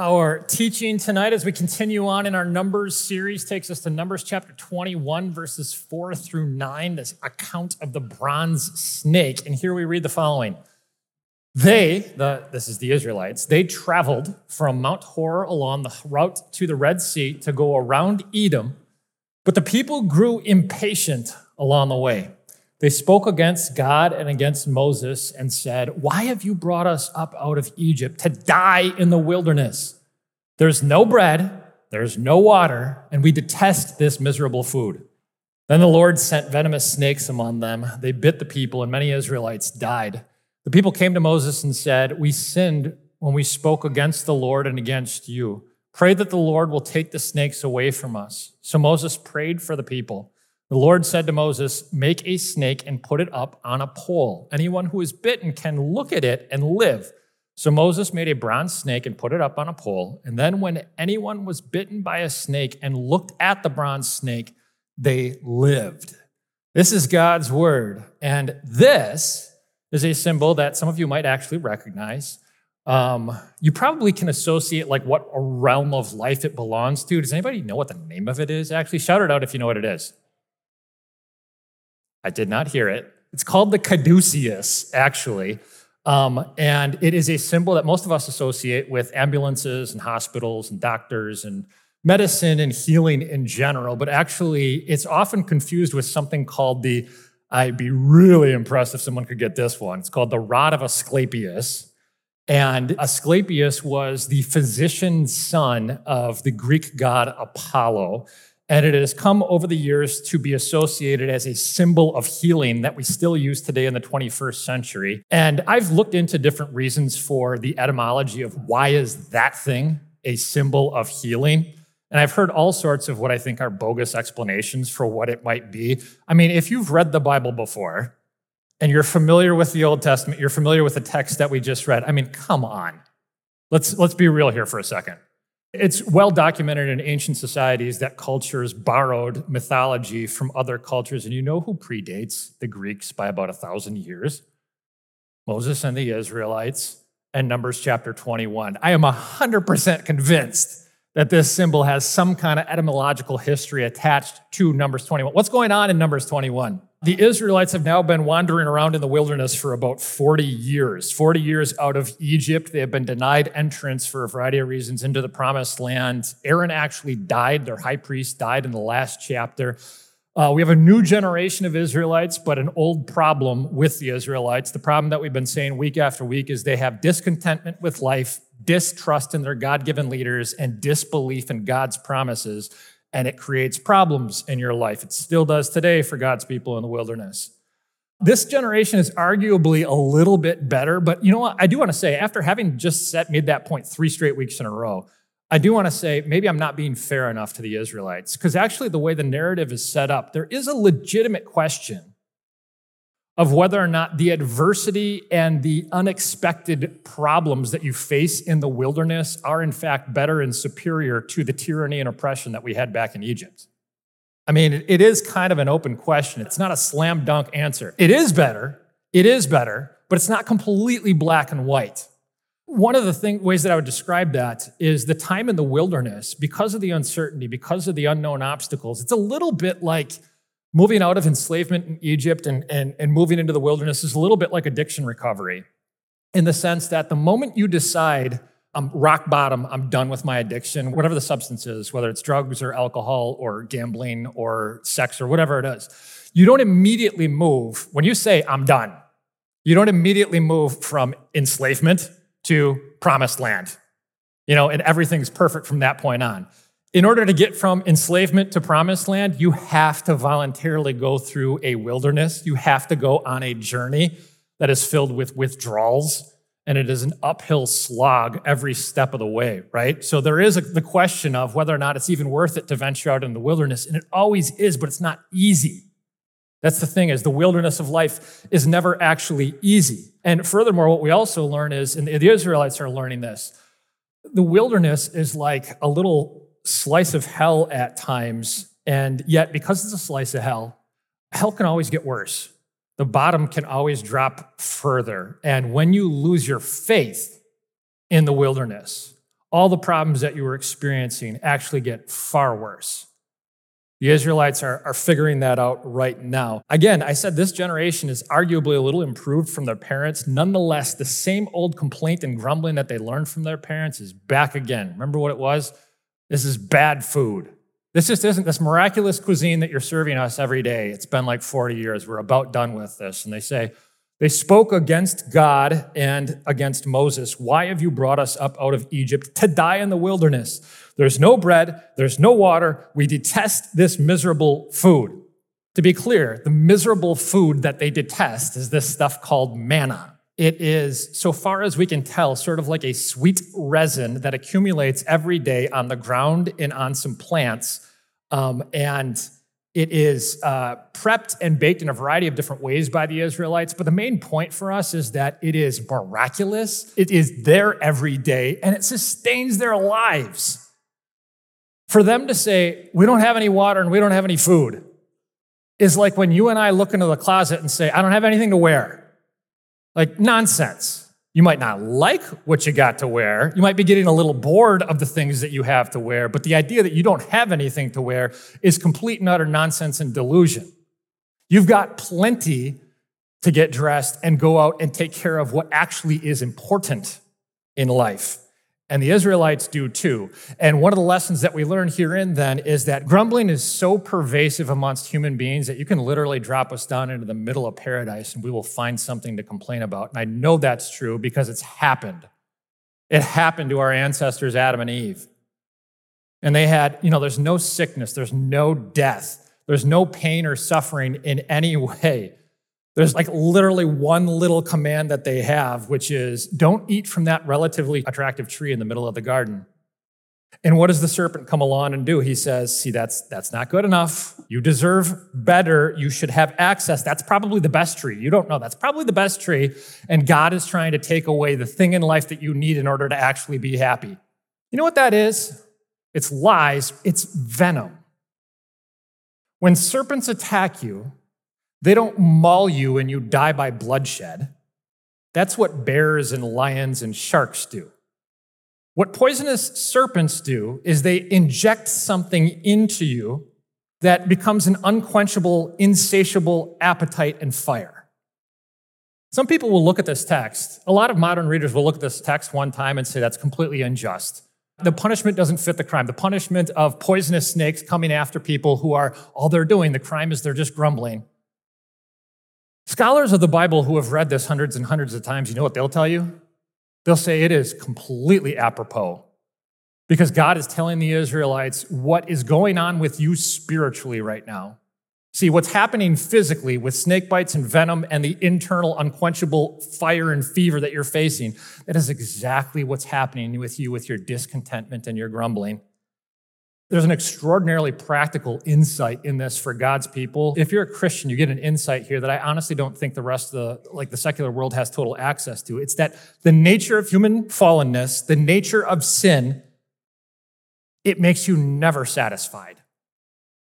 Our teaching tonight, as we continue on in our Numbers series, takes us to Numbers chapter 21, verses 4 through 9, this account of the bronze snake. And here we read the following They, the, this is the Israelites, they traveled from Mount Hor along the route to the Red Sea to go around Edom, but the people grew impatient along the way. They spoke against God and against Moses and said, Why have you brought us up out of Egypt to die in the wilderness? There's no bread, there's no water, and we detest this miserable food. Then the Lord sent venomous snakes among them. They bit the people, and many Israelites died. The people came to Moses and said, We sinned when we spoke against the Lord and against you. Pray that the Lord will take the snakes away from us. So Moses prayed for the people. The Lord said to Moses, Make a snake and put it up on a pole. Anyone who is bitten can look at it and live. So Moses made a bronze snake and put it up on a pole. And then, when anyone was bitten by a snake and looked at the bronze snake, they lived. This is God's word. And this is a symbol that some of you might actually recognize. Um, you probably can associate like what a realm of life it belongs to. Does anybody know what the name of it is? Actually, shout it out if you know what it is. I did not hear it. It's called the caduceus, actually. Um, and it is a symbol that most of us associate with ambulances and hospitals and doctors and medicine and healing in general. But actually, it's often confused with something called the, I'd be really impressed if someone could get this one. It's called the rod of Asclepius. And Asclepius was the physician's son of the Greek god Apollo and it has come over the years to be associated as a symbol of healing that we still use today in the 21st century. And I've looked into different reasons for the etymology of why is that thing a symbol of healing. And I've heard all sorts of what I think are bogus explanations for what it might be. I mean, if you've read the Bible before and you're familiar with the Old Testament, you're familiar with the text that we just read, I mean, come on. Let's, let's be real here for a second. It's well documented in ancient societies that cultures borrowed mythology from other cultures. And you know who predates the Greeks by about a thousand years? Moses and the Israelites and Numbers chapter 21. I am 100% convinced that this symbol has some kind of etymological history attached to Numbers 21. What's going on in Numbers 21? The Israelites have now been wandering around in the wilderness for about 40 years. 40 years out of Egypt. They have been denied entrance for a variety of reasons into the promised land. Aaron actually died, their high priest died in the last chapter. Uh, we have a new generation of Israelites, but an old problem with the Israelites. The problem that we've been saying week after week is they have discontentment with life, distrust in their God given leaders, and disbelief in God's promises and it creates problems in your life. It still does today for God's people in the wilderness. This generation is arguably a little bit better, but you know what? I do want to say, after having just set made that point three straight weeks in a row, I do want to say maybe I'm not being fair enough to the Israelites, because actually, the way the narrative is set up, there is a legitimate question of whether or not the adversity and the unexpected problems that you face in the wilderness are, in fact, better and superior to the tyranny and oppression that we had back in Egypt. I mean, it is kind of an open question. It's not a slam dunk answer. It is better, it is better, but it's not completely black and white. One of the thing, ways that I would describe that is the time in the wilderness, because of the uncertainty, because of the unknown obstacles, it's a little bit like moving out of enslavement in Egypt and, and, and moving into the wilderness is a little bit like addiction recovery in the sense that the moment you decide, I'm rock bottom, I'm done with my addiction, whatever the substance is, whether it's drugs or alcohol or gambling or sex or whatever it is, you don't immediately move. When you say, I'm done, you don't immediately move from enslavement to promised land. You know, and everything's perfect from that point on in order to get from enslavement to promised land, you have to voluntarily go through a wilderness. You have to go on a journey that is filled with withdrawals, and it is an uphill slog every step of the way, right? So there is a, the question of whether or not it's even worth it to venture out in the wilderness, and it always is, but it's not easy. That's the thing is the wilderness of life is never actually easy. And furthermore, what we also learn is, and the Israelites are learning this, the wilderness is like a little slice of hell at times. And yet, because it's a slice of hell, hell can always get worse. The bottom can always drop further. And when you lose your faith in the wilderness, all the problems that you were experiencing actually get far worse. The Israelites are, are figuring that out right now. Again, I said this generation is arguably a little improved from their parents. Nonetheless, the same old complaint and grumbling that they learned from their parents is back again. Remember what it was? This is bad food. This just isn't this miraculous cuisine that you're serving us every day. It's been like 40 years. We're about done with this. And they say, they spoke against God and against Moses. Why have you brought us up out of Egypt to die in the wilderness? There's no bread, there's no water. We detest this miserable food. To be clear, the miserable food that they detest is this stuff called manna. It is, so far as we can tell, sort of like a sweet resin that accumulates every day on the ground and on some plants. Um, and it is uh, prepped and baked in a variety of different ways by the Israelites. But the main point for us is that it is miraculous, it is there every day, and it sustains their lives. For them to say, we don't have any water and we don't have any food, is like when you and I look into the closet and say, I don't have anything to wear. Like nonsense. You might not like what you got to wear. You might be getting a little bored of the things that you have to wear, but the idea that you don't have anything to wear is complete and utter nonsense and delusion. You've got plenty to get dressed and go out and take care of what actually is important in life. And the Israelites do too. And one of the lessons that we learn herein then is that grumbling is so pervasive amongst human beings that you can literally drop us down into the middle of paradise and we will find something to complain about. And I know that's true because it's happened. It happened to our ancestors, Adam and Eve. And they had, you know, there's no sickness, there's no death, there's no pain or suffering in any way. There's like literally one little command that they have, which is don't eat from that relatively attractive tree in the middle of the garden. And what does the serpent come along and do? He says, See, that's, that's not good enough. You deserve better. You should have access. That's probably the best tree. You don't know. That's probably the best tree. And God is trying to take away the thing in life that you need in order to actually be happy. You know what that is? It's lies, it's venom. When serpents attack you, they don't maul you and you die by bloodshed. That's what bears and lions and sharks do. What poisonous serpents do is they inject something into you that becomes an unquenchable, insatiable appetite and fire. Some people will look at this text. A lot of modern readers will look at this text one time and say that's completely unjust. The punishment doesn't fit the crime. The punishment of poisonous snakes coming after people who are all they're doing, the crime is they're just grumbling. Scholars of the Bible who have read this hundreds and hundreds of times, you know what they'll tell you? They'll say it is completely apropos because God is telling the Israelites what is going on with you spiritually right now. See, what's happening physically with snake bites and venom and the internal unquenchable fire and fever that you're facing, that is exactly what's happening with you with your discontentment and your grumbling. There's an extraordinarily practical insight in this for God's people. If you're a Christian, you get an insight here that I honestly don't think the rest of the like the secular world has total access to. It's that the nature of human fallenness, the nature of sin, it makes you never satisfied.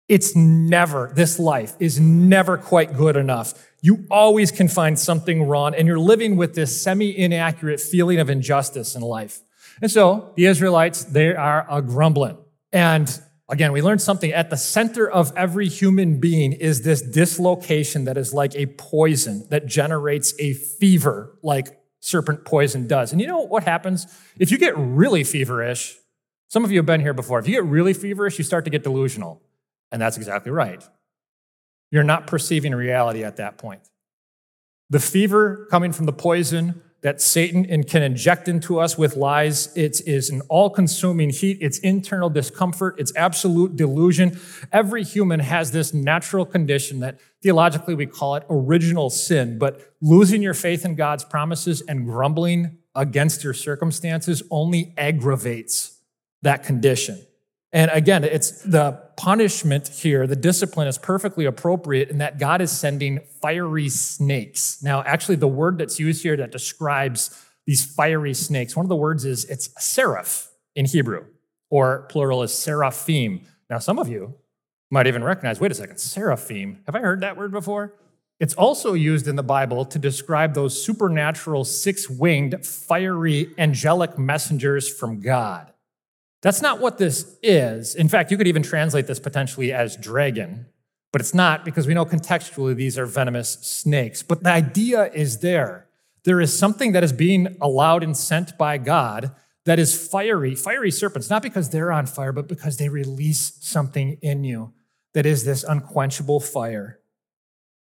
It's never, this life is never quite good enough. You always can find something wrong, and you're living with this semi inaccurate feeling of injustice in life. And so the Israelites, they are a grumbling. And again, we learned something at the center of every human being is this dislocation that is like a poison that generates a fever like serpent poison does. And you know what happens? If you get really feverish, some of you have been here before. If you get really feverish, you start to get delusional. And that's exactly right. You're not perceiving reality at that point. The fever coming from the poison that Satan can inject into us with lies. It is an all consuming heat. It's internal discomfort. It's absolute delusion. Every human has this natural condition that theologically we call it original sin, but losing your faith in God's promises and grumbling against your circumstances only aggravates that condition. And again, it's the punishment here, the discipline is perfectly appropriate in that God is sending fiery snakes. Now, actually, the word that's used here that describes these fiery snakes, one of the words is it's seraph in Hebrew, or plural is seraphim. Now, some of you might even recognize wait a second, seraphim. Have I heard that word before? It's also used in the Bible to describe those supernatural, six winged, fiery, angelic messengers from God. That's not what this is. In fact, you could even translate this potentially as dragon, but it's not because we know contextually these are venomous snakes. But the idea is there. There is something that is being allowed and sent by God that is fiery, fiery serpents, not because they're on fire, but because they release something in you that is this unquenchable fire.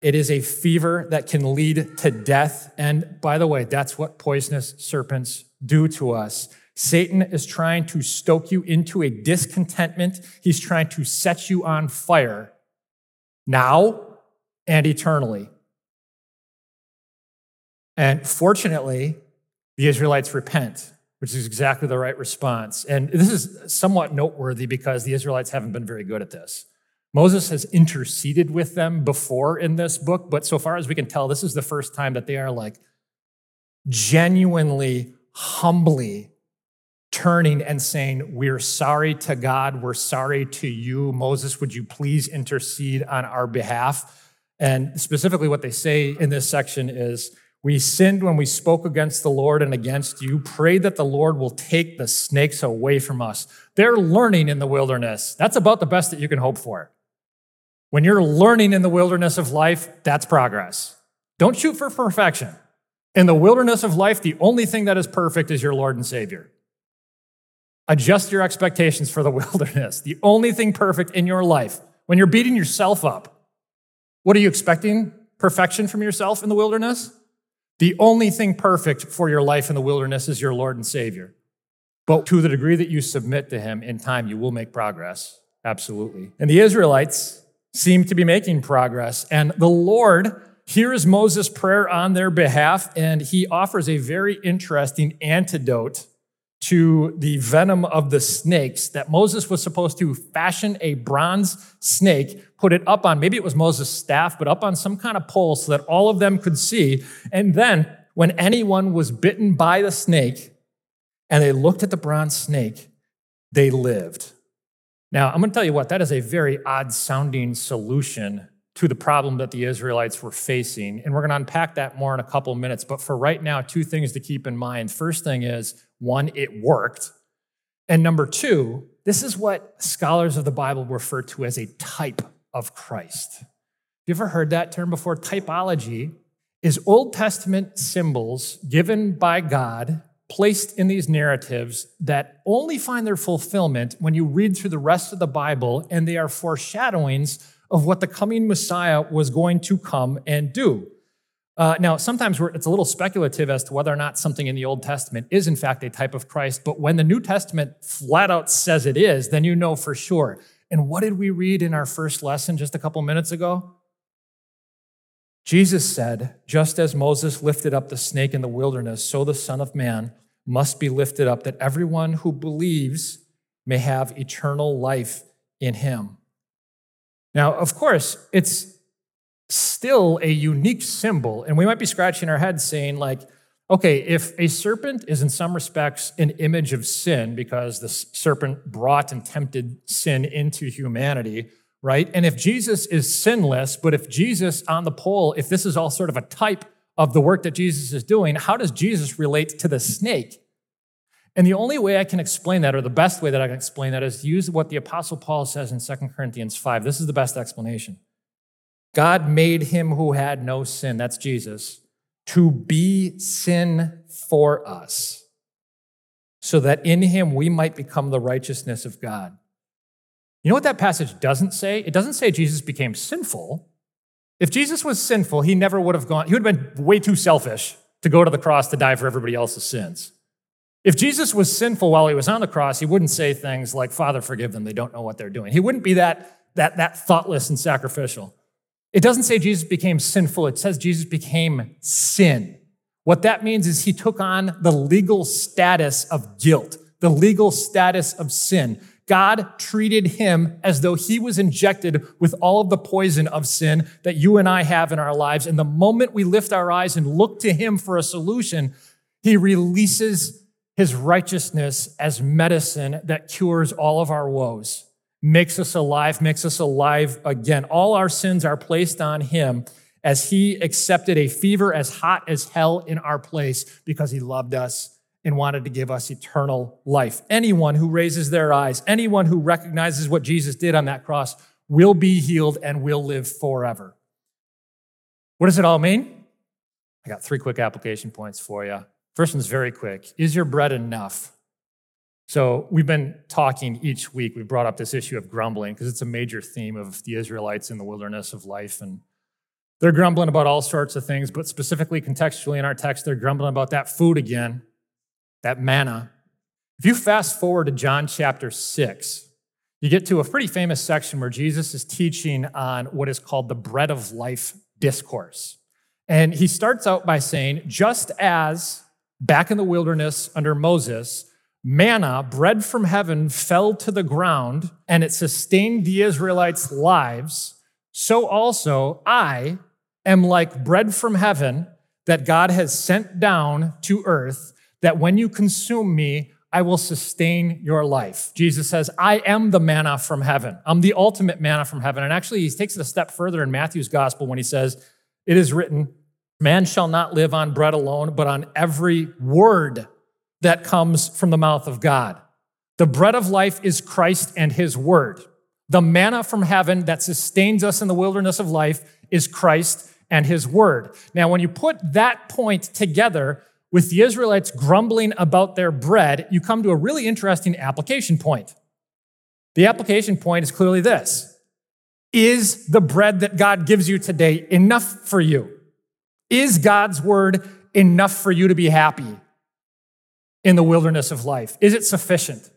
It is a fever that can lead to death. And by the way, that's what poisonous serpents do to us. Satan is trying to stoke you into a discontentment. He's trying to set you on fire now and eternally. And fortunately, the Israelites repent, which is exactly the right response. And this is somewhat noteworthy because the Israelites haven't been very good at this. Moses has interceded with them before in this book, but so far as we can tell, this is the first time that they are like genuinely, humbly turning and saying, We're sorry to God. We're sorry to you. Moses, would you please intercede on our behalf? And specifically, what they say in this section is, We sinned when we spoke against the Lord and against you. Pray that the Lord will take the snakes away from us. They're learning in the wilderness. That's about the best that you can hope for. When you're learning in the wilderness of life, that's progress. Don't shoot for perfection. In the wilderness of life, the only thing that is perfect is your Lord and Savior. Adjust your expectations for the wilderness. The only thing perfect in your life, when you're beating yourself up, what are you expecting? Perfection from yourself in the wilderness? The only thing perfect for your life in the wilderness is your Lord and Savior. But to the degree that you submit to Him in time, you will make progress. Absolutely. And the Israelites seem to be making progress. And the Lord hears Moses' prayer on their behalf, and He offers a very interesting antidote to the venom of the snakes that Moses was supposed to fashion a bronze snake, put it up on, maybe it was Moses' staff, but up on some kind of pole so that all of them could see. And then when anyone was bitten by the snake and they looked at the bronze snake, they lived. Now, I'm going to tell you what, that is a very odd sounding solution to the problem that the Israelites were facing. And we're going to unpack that more in a couple minutes. But for right now, two things to keep in mind. First thing is one, it worked. And number two, this is what scholars of the Bible refer to as a type of Christ. Have you ever heard that term before? Typology is Old Testament symbols given by God placed in these narratives that only find their fulfillment when you read through the rest of the Bible, and they are foreshadowings of what the coming Messiah was going to come and do. Uh, now, sometimes it's a little speculative as to whether or not something in the Old Testament is, in fact, a type of Christ, but when the New Testament flat out says it is, then you know for sure. And what did we read in our first lesson just a couple minutes ago? Jesus said, Just as Moses lifted up the snake in the wilderness, so the Son of Man must be lifted up, that everyone who believes may have eternal life in him. Now, of course, it's still a unique symbol, and we might be scratching our heads saying, like, okay, if a serpent is in some respects an image of sin because the serpent brought and tempted sin into humanity, right? And if Jesus is sinless, but if Jesus on the pole, if this is all sort of a type of the work that Jesus is doing, how does Jesus relate to the snake? And the only way I can explain that, or the best way that I can explain that, is use what the Apostle Paul says in 2 Corinthians 5. This is the best explanation. God made him who had no sin, that's Jesus, to be sin for us, so that in him we might become the righteousness of God. You know what that passage doesn't say? It doesn't say Jesus became sinful. If Jesus was sinful, he never would have gone, he would have been way too selfish to go to the cross to die for everybody else's sins. If Jesus was sinful while he was on the cross, he wouldn't say things like, Father, forgive them, they don't know what they're doing. He wouldn't be that, that, that thoughtless and sacrificial. It doesn't say Jesus became sinful, it says Jesus became sin. What that means is he took on the legal status of guilt, the legal status of sin. God treated him as though he was injected with all of the poison of sin that you and I have in our lives. And the moment we lift our eyes and look to him for a solution, he releases his righteousness as medicine that cures all of our woes, makes us alive, makes us alive again. All our sins are placed on him as he accepted a fever as hot as hell in our place because he loved us and wanted to give us eternal life. Anyone who raises their eyes, anyone who recognizes what Jesus did on that cross, will be healed and will live forever. What does it all mean? I got three quick application points for you. First one's very quick Is your bread enough? So, we've been talking each week, we brought up this issue of grumbling because it's a major theme of the Israelites in the wilderness of life. And they're grumbling about all sorts of things, but specifically contextually in our text, they're grumbling about that food again, that manna. If you fast forward to John chapter 6, you get to a pretty famous section where Jesus is teaching on what is called the bread of life discourse. And he starts out by saying, just as back in the wilderness under Moses, manna, bread from heaven, fell to the ground and it sustained the Israelites' lives, so also I am like bread from heaven that God has sent down to earth, that when you consume me, I will sustain your life. Jesus says, I am the manna from heaven. I'm the ultimate manna from heaven. And actually, he takes it a step further in Matthew's gospel when he says, It is written, Man shall not live on bread alone, but on every word that comes from the mouth of God. The bread of life is Christ and his word. The manna from heaven that sustains us in the wilderness of life is Christ and his word. Now, when you put that point together with the Israelites grumbling about their bread, you come to a really interesting application point. The application point is clearly this Is the bread that God gives you today enough for you? Is God's word enough for you to be happy? In the wilderness of life? Is it sufficient?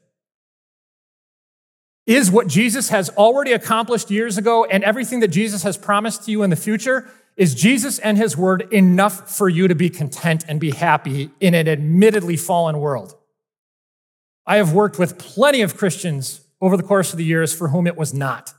Is what Jesus has already accomplished years ago and everything that Jesus has promised to you in the future, is Jesus and his word enough for you to be content and be happy in an admittedly fallen world? I have worked with plenty of Christians over the course of the years for whom it was not.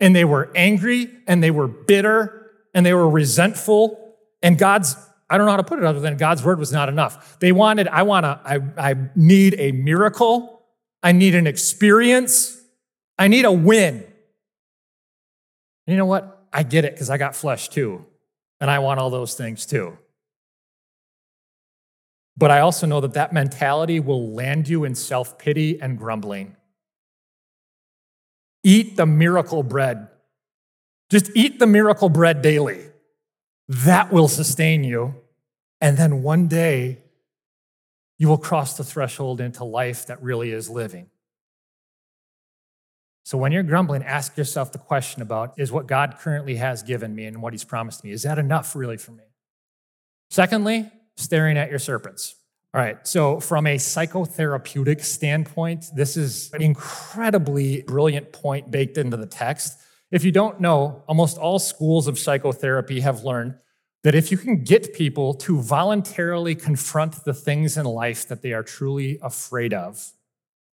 And they were angry and they were bitter and they were resentful. And God's I don't know how to put it other than God's word was not enough. They wanted, I want to, I, I need a miracle. I need an experience. I need a win. you know what? I get it because I got flesh too. And I want all those things too. But I also know that that mentality will land you in self pity and grumbling. Eat the miracle bread. Just eat the miracle bread daily. That will sustain you. And then one day, you will cross the threshold into life that really is living. So when you're grumbling, ask yourself the question about is what God currently has given me and what he's promised me, is that enough really for me? Secondly, staring at your serpents. All right, so from a psychotherapeutic standpoint, this is an incredibly brilliant point baked into the text. If you don't know, almost all schools of psychotherapy have learned that if you can get people to voluntarily confront the things in life that they are truly afraid of,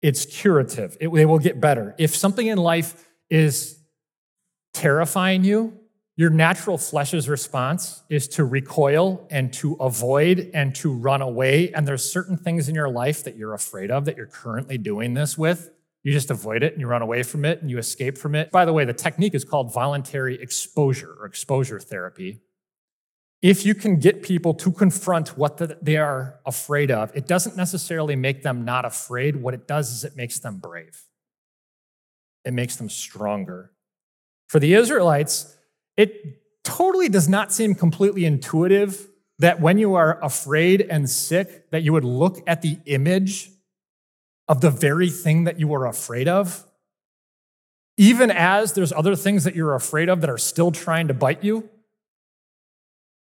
it's curative. It, they will get better. If something in life is terrifying you, your natural flesh's response is to recoil and to avoid and to run away. And there's certain things in your life that you're afraid of that you're currently doing this with. You just avoid it and you run away from it and you escape from it. By the way, the technique is called voluntary exposure or exposure therapy if you can get people to confront what they are afraid of, it doesn't necessarily make them not afraid. What it does is it makes them brave, it makes them stronger. For the Israelites, it totally does not seem completely intuitive that when you are afraid and sick, that you would look at the image of the very thing that you are afraid of. Even as there's other things that you're afraid of that are still trying to bite you,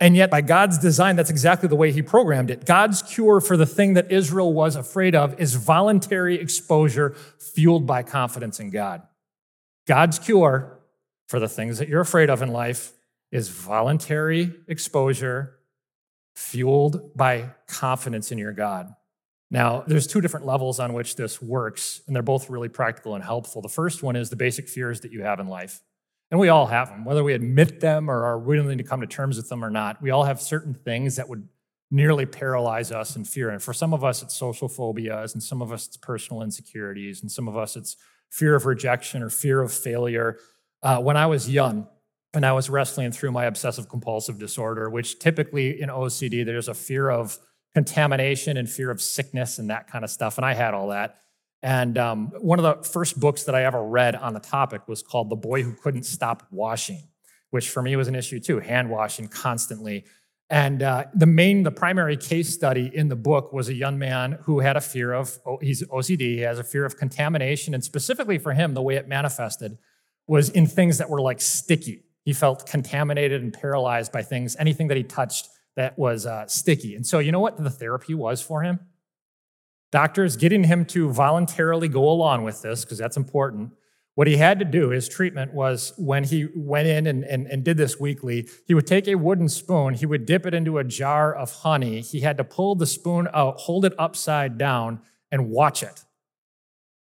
and yet, by God's design, that's exactly the way He programmed it. God's cure for the thing that Israel was afraid of is voluntary exposure fueled by confidence in God. God's cure for the things that you're afraid of in life is voluntary exposure fueled by confidence in your God. Now, there's two different levels on which this works, and they're both really practical and helpful. The first one is the basic fears that you have in life. And we all have them, whether we admit them or are willing to come to terms with them or not. We all have certain things that would nearly paralyze us in fear. And for some of us, it's social phobias, and some of us, it's personal insecurities, and some of us, it's fear of rejection or fear of failure. Uh, when I was young, and I was wrestling through my obsessive compulsive disorder, which typically in OCD, there's a fear of contamination and fear of sickness and that kind of stuff. And I had all that. And um, one of the first books that I ever read on the topic was called The Boy Who Couldn't Stop Washing, which for me was an issue too, hand washing constantly. And uh, the main, the primary case study in the book was a young man who had a fear of, oh, he's OCD, he has a fear of contamination. And specifically for him, the way it manifested was in things that were like sticky. He felt contaminated and paralyzed by things, anything that he touched that was uh, sticky. And so, you know what the therapy was for him? Doctors getting him to voluntarily go along with this, because that's important. What he had to do, his treatment was when he went in and, and, and did this weekly, he would take a wooden spoon, he would dip it into a jar of honey. He had to pull the spoon out, hold it upside down, and watch it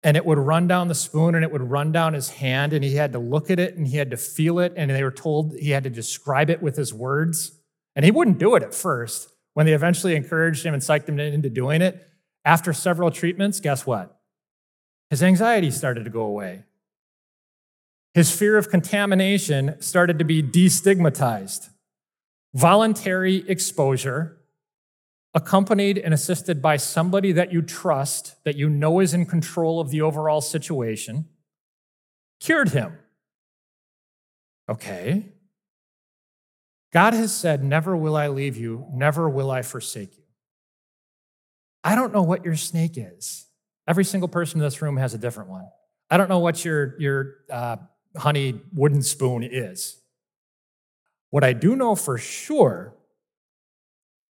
and it would run down the spoon and it would run down his hand and he had to look at it and he had to feel it and they were told he had to describe it with his words and he wouldn't do it at first when they eventually encouraged him and psyched him into doing it after several treatments guess what his anxiety started to go away his fear of contamination started to be destigmatized voluntary exposure accompanied and assisted by somebody that you trust, that you know is in control of the overall situation, cured him. Okay. God has said, Never will I leave you, never will I forsake you. I don't know what your snake is. Every single person in this room has a different one. I don't know what your, your uh, honey wooden spoon is. What I do know for sure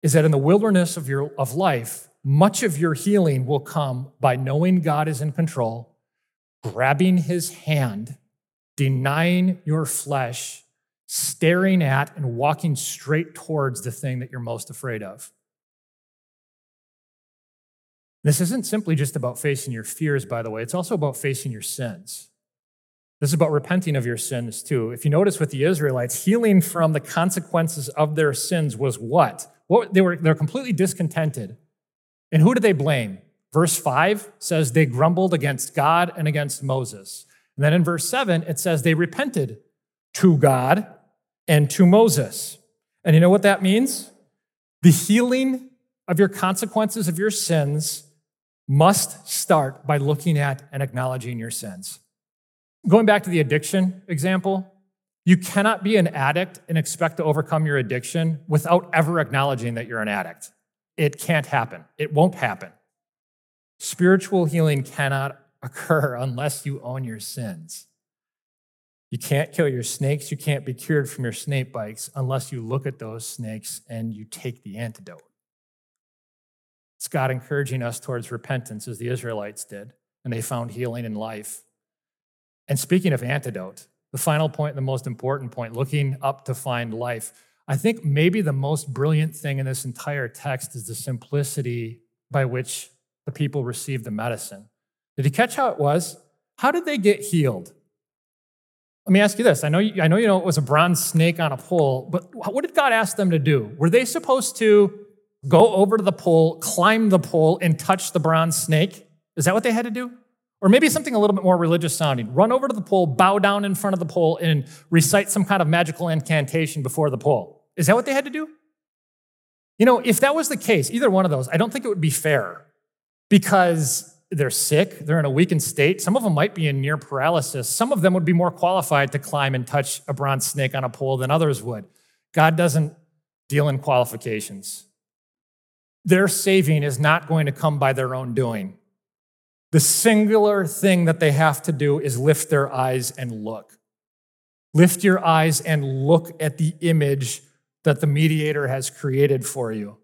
is that in the wilderness of, your, of life, much of your healing will come by knowing God is in control, grabbing his hand, denying your flesh, staring at and walking straight towards the thing that you're most afraid of. This isn't simply just about facing your fears, by the way, it's also about facing your sins. This is about repenting of your sins too. If you notice with the Israelites, healing from the consequences of their sins was what? What, they were they're completely discontented. And who did they blame? Verse 5 says they grumbled against God and against Moses. And then in verse 7, it says they repented to God and to Moses. And you know what that means? The healing of your consequences of your sins must start by looking at and acknowledging your sins. Going back to the addiction example, you cannot be an addict and expect to overcome your addiction without ever acknowledging that you're an addict. It can't happen. It won't happen. Spiritual healing cannot occur unless you own your sins. You can't kill your snakes. You can't be cured from your snake bites unless you look at those snakes and you take the antidote. It's God encouraging us towards repentance as the Israelites did, and they found healing in life. And speaking of antidote, the final point, the most important point, looking up to find life. I think maybe the most brilliant thing in this entire text is the simplicity by which the people received the medicine. Did you catch how it was? How did they get healed? Let me ask you this. I know you, I know you know it was a bronze snake on a pole, but what did God ask them to do? Were they supposed to go over to the pole, climb the pole, and touch the bronze snake? Is that what they had to do? Or maybe something a little bit more religious sounding. Run over to the pole, bow down in front of the pole, and recite some kind of magical incantation before the pole. Is that what they had to do? You know, if that was the case, either one of those, I don't think it would be fair because they're sick, they're in a weakened state. Some of them might be in near paralysis. Some of them would be more qualified to climb and touch a bronze snake on a pole than others would. God doesn't deal in qualifications. Their saving is not going to come by their own doing. The singular thing that they have to do is lift their eyes and look. Lift your eyes and look at the image that the mediator has created for you.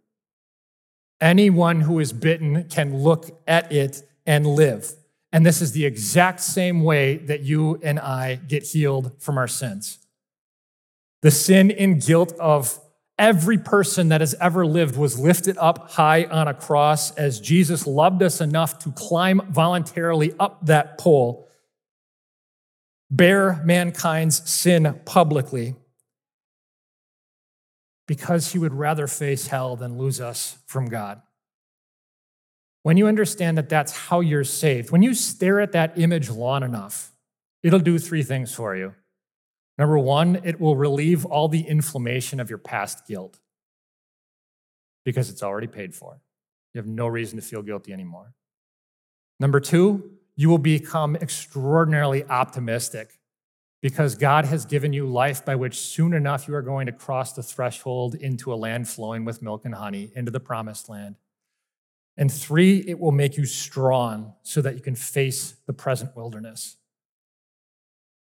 Anyone who is bitten can look at it and live. And this is the exact same way that you and I get healed from our sins. The sin and guilt of Every person that has ever lived was lifted up high on a cross as Jesus loved us enough to climb voluntarily up that pole, bear mankind's sin publicly, because he would rather face hell than lose us from God. When you understand that that's how you're saved, when you stare at that image long enough, it'll do three things for you. Number one, it will relieve all the inflammation of your past guilt. because it's already paid for. You have no reason to feel guilty anymore. Number two, you will become extraordinarily optimistic because God has given you life by which soon enough you are going to cross the threshold into a land flowing with milk and honey, into the promised land. And three, it will make you strong so that you can face the present wilderness.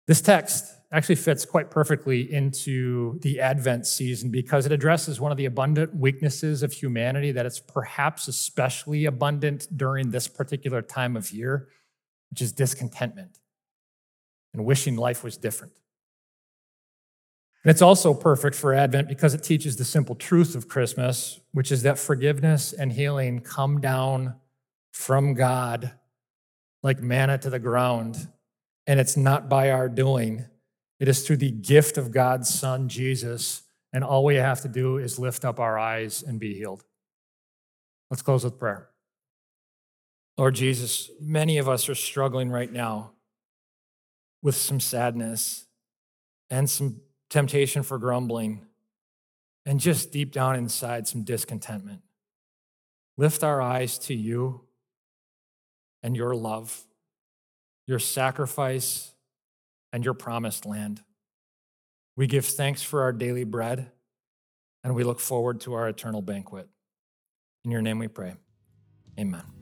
This text actually fits quite perfectly into the Advent season because it addresses one of the abundant weaknesses of humanity that it's perhaps especially abundant during this particular time of year, which is discontentment and wishing life was different. And it's also perfect for Advent because it teaches the simple truth of Christmas, which is that forgiveness and healing come down from God like manna to the ground. And it's not by our doing, it is through the gift of God's Son, Jesus. And all we have to do is lift up our eyes and be healed. Let's close with prayer. Lord Jesus, many of us are struggling right now with some sadness and some temptation for grumbling and just deep down inside some discontentment. Lift our eyes to you and your love, your sacrifice, and your promised land. We give thanks for our daily bread, and we look forward to our eternal banquet. In your name we pray. Amen.